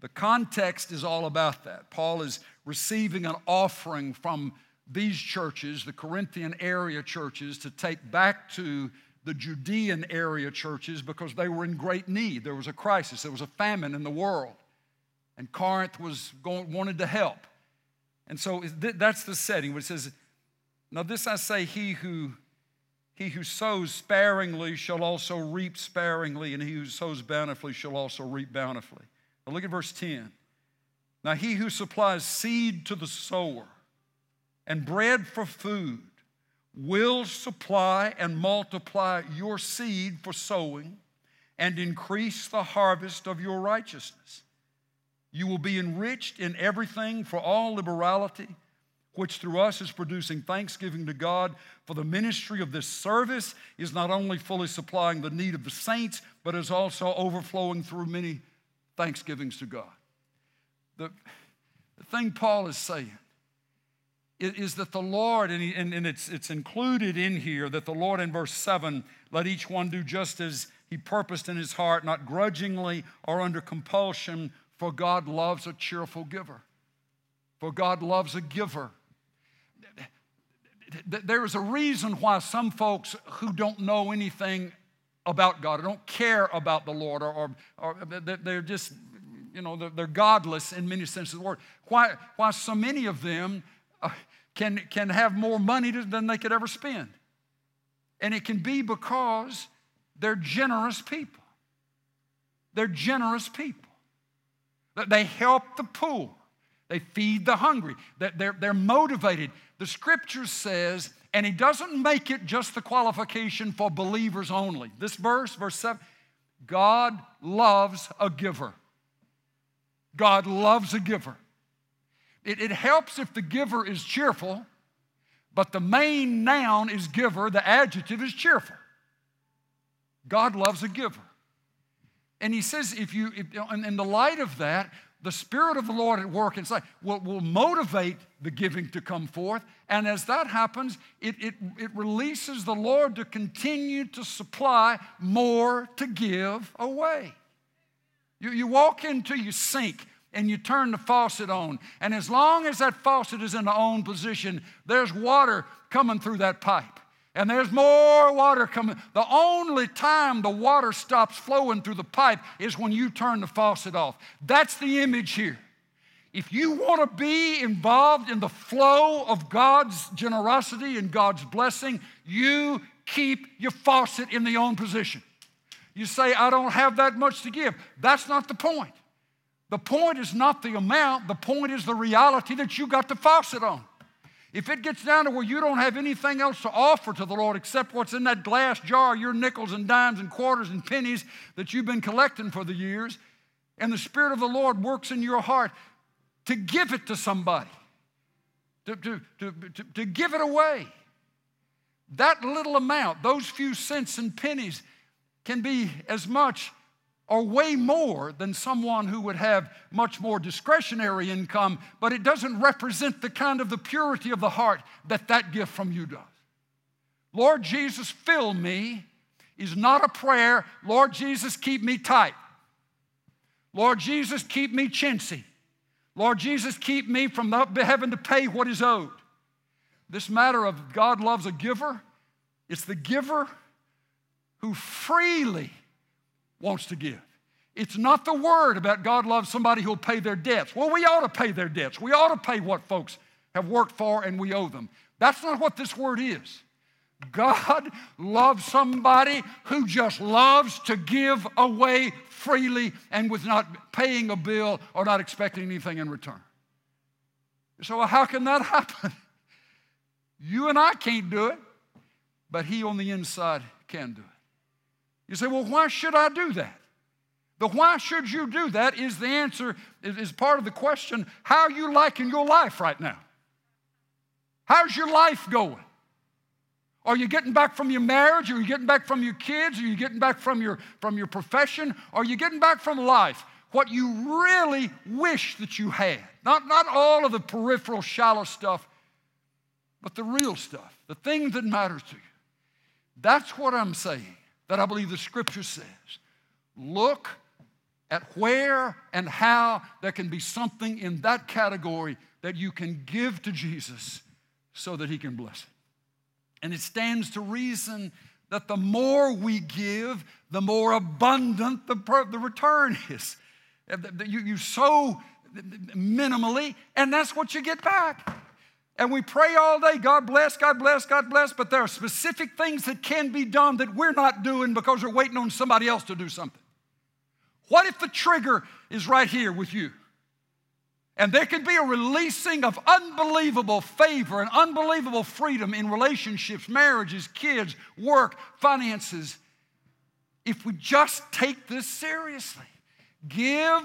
The context is all about that. Paul is receiving an offering from these churches, the Corinthian area churches, to take back to the Judean area churches because they were in great need. There was a crisis, there was a famine in the world, and Corinth was going, wanted to help. And so that's the setting where it says, Now this I say, he who he who sows sparingly shall also reap sparingly, and he who sows bountifully shall also reap bountifully. Now look at verse 10. Now he who supplies seed to the sower and bread for food will supply and multiply your seed for sowing and increase the harvest of your righteousness. You will be enriched in everything for all liberality, which through us is producing thanksgiving to God. For the ministry of this service is not only fully supplying the need of the saints, but is also overflowing through many thanksgivings to God. The, the thing Paul is saying is that the Lord, and, he, and, and it's, it's included in here, that the Lord in verse 7 let each one do just as he purposed in his heart, not grudgingly or under compulsion, for God loves a cheerful giver. For God loves a giver. There is a reason why some folks who don't know anything about God or don't care about the Lord or, or, or they're just, you know, they're, they're godless in many senses of the word. Why, why so many of them uh, can, can have more money than they could ever spend. And it can be because they're generous people. They're generous people. They help the poor. They feed the hungry. They're, they're motivated. The scripture says, and he doesn't make it just the qualification for believers only. This verse, verse 7, God loves a giver. God loves a giver. It, it helps if the giver is cheerful, but the main noun is giver, the adjective is cheerful. God loves a giver. And he says, if you, if, in the light of that, the Spirit of the Lord at work inside will, will motivate the giving to come forth. And as that happens, it, it, it releases the Lord to continue to supply more to give away. You, you walk into your sink and you turn the faucet on. And as long as that faucet is in the on position, there's water coming through that pipe. And there's more water coming. The only time the water stops flowing through the pipe is when you turn the faucet off. That's the image here. If you want to be involved in the flow of God's generosity and God's blessing, you keep your faucet in the on position. You say, I don't have that much to give. That's not the point. The point is not the amount, the point is the reality that you got the faucet on. If it gets down to where you don't have anything else to offer to the Lord except what's in that glass jar, your nickels and dimes and quarters and pennies that you've been collecting for the years, and the Spirit of the Lord works in your heart to give it to somebody, to, to, to, to, give it away. That little amount, those few cents and pennies, can be as much or way more than someone who would have much more discretionary income, but it doesn't represent the kind of the purity of the heart that that gift from you does. Lord Jesus, fill me is not a prayer, Lord Jesus, keep me tight. Lord Jesus, keep me chintzy. Lord Jesus, keep me from having to pay what is owed. This matter of God loves a giver, it's the giver who freely wants to give. It's not the word about God loves somebody who'll pay their debts. Well, we ought to pay their debts. We ought to pay what folks have worked for and we owe them. That's not what this word is. God loves somebody who just loves to give away freely and with not paying a bill or not expecting anything in return. So, how can that happen? You and I can't do it, but He on the inside can do it. You say, well, why should I do that? The why should you do that is the answer, is part of the question how are you liking your life right now. How's your life going? Are you getting back from your marriage? Are you getting back from your kids? Are you getting back from your, from your profession? Are you getting back from life? What you really wish that you had. Not, not all of the peripheral, shallow stuff, but the real stuff, the thing that matters to you. That's what I'm saying, that I believe the scripture says. Look at where and how there can be something in that category that you can give to Jesus so that he can bless it. And it stands to reason that the more we give, the more abundant the, the return is. You, you sow minimally, and that's what you get back. And we pray all day, God bless, God bless, God bless, but there are specific things that can be done that we're not doing because we're waiting on somebody else to do something. What if the trigger is right here with you? And there can be a releasing of unbelievable favor and unbelievable freedom in relationships, marriages, kids, work, finances, if we just take this seriously. Give,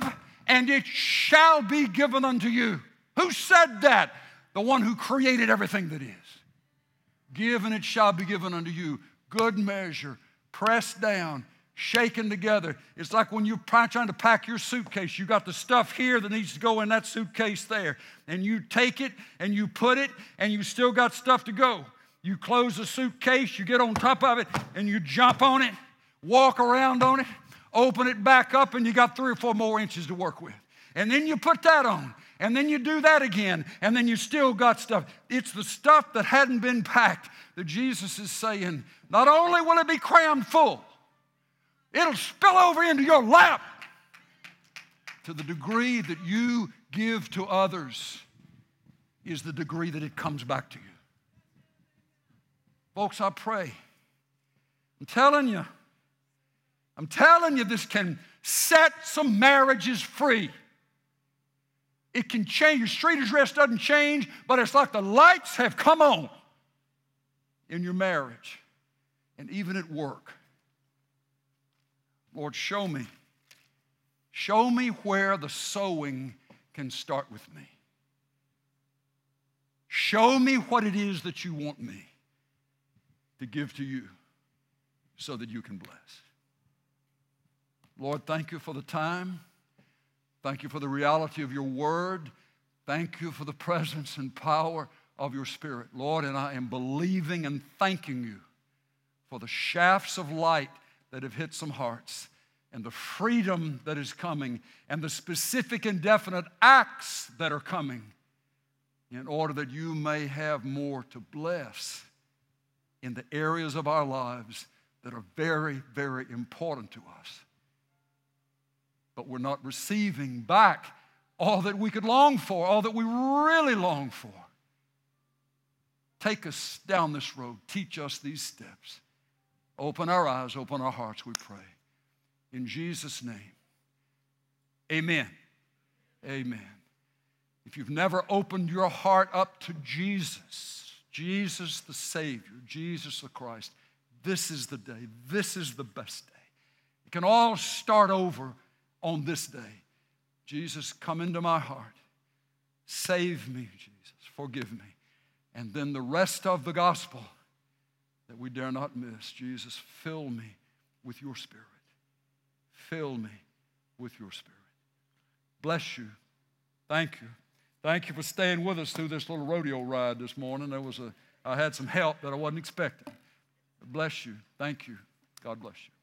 and it shall be given unto you. Who said that? The one who created everything that is. Give, and it shall be given unto you. Good measure, pressed down shaken together. It's like when you're trying to pack your suitcase. You got the stuff here that needs to go in that suitcase there. And you take it and you put it, and you still got stuff to go. You close the suitcase, you get on top of it, and you jump on it, walk around on it, open it back up, and you got three or four more inches to work with. And then you put that on. And then you do that again, and then you still got stuff. It's the stuff that hadn't been packed that Jesus is saying, not only will it be crammed full, It'll spill over into your lap to the degree that you give to others is the degree that it comes back to you. Folks, I pray. I'm telling you, I'm telling you, this can set some marriages free. It can change. Your street address doesn't change, but it's like the lights have come on in your marriage and even at work. Lord, show me. Show me where the sowing can start with me. Show me what it is that you want me to give to you so that you can bless. Lord, thank you for the time. Thank you for the reality of your word. Thank you for the presence and power of your spirit. Lord, and I am believing and thanking you for the shafts of light that have hit some hearts, and the freedom that is coming, and the specific and definite acts that are coming, in order that you may have more to bless in the areas of our lives that are very, very important to us. But we're not receiving back all that we could long for, all that we really long for. Take us down this road, teach us these steps. Open our eyes, open our hearts, we pray. In Jesus' name, amen. Amen. If you've never opened your heart up to Jesus, Jesus the Savior, Jesus the Christ, this is the day. This is the best day. It can all start over on this day. Jesus, come into my heart. Save me, Jesus. Forgive me. And then the rest of the gospel that we dare not miss. Jesus, fill me with your spirit. Fill me with your spirit. Bless you. Thank you. Thank you for staying with us through this little rodeo ride this morning. There was a, I had some help that I wasn't expecting. Bless you. Thank you. God bless you.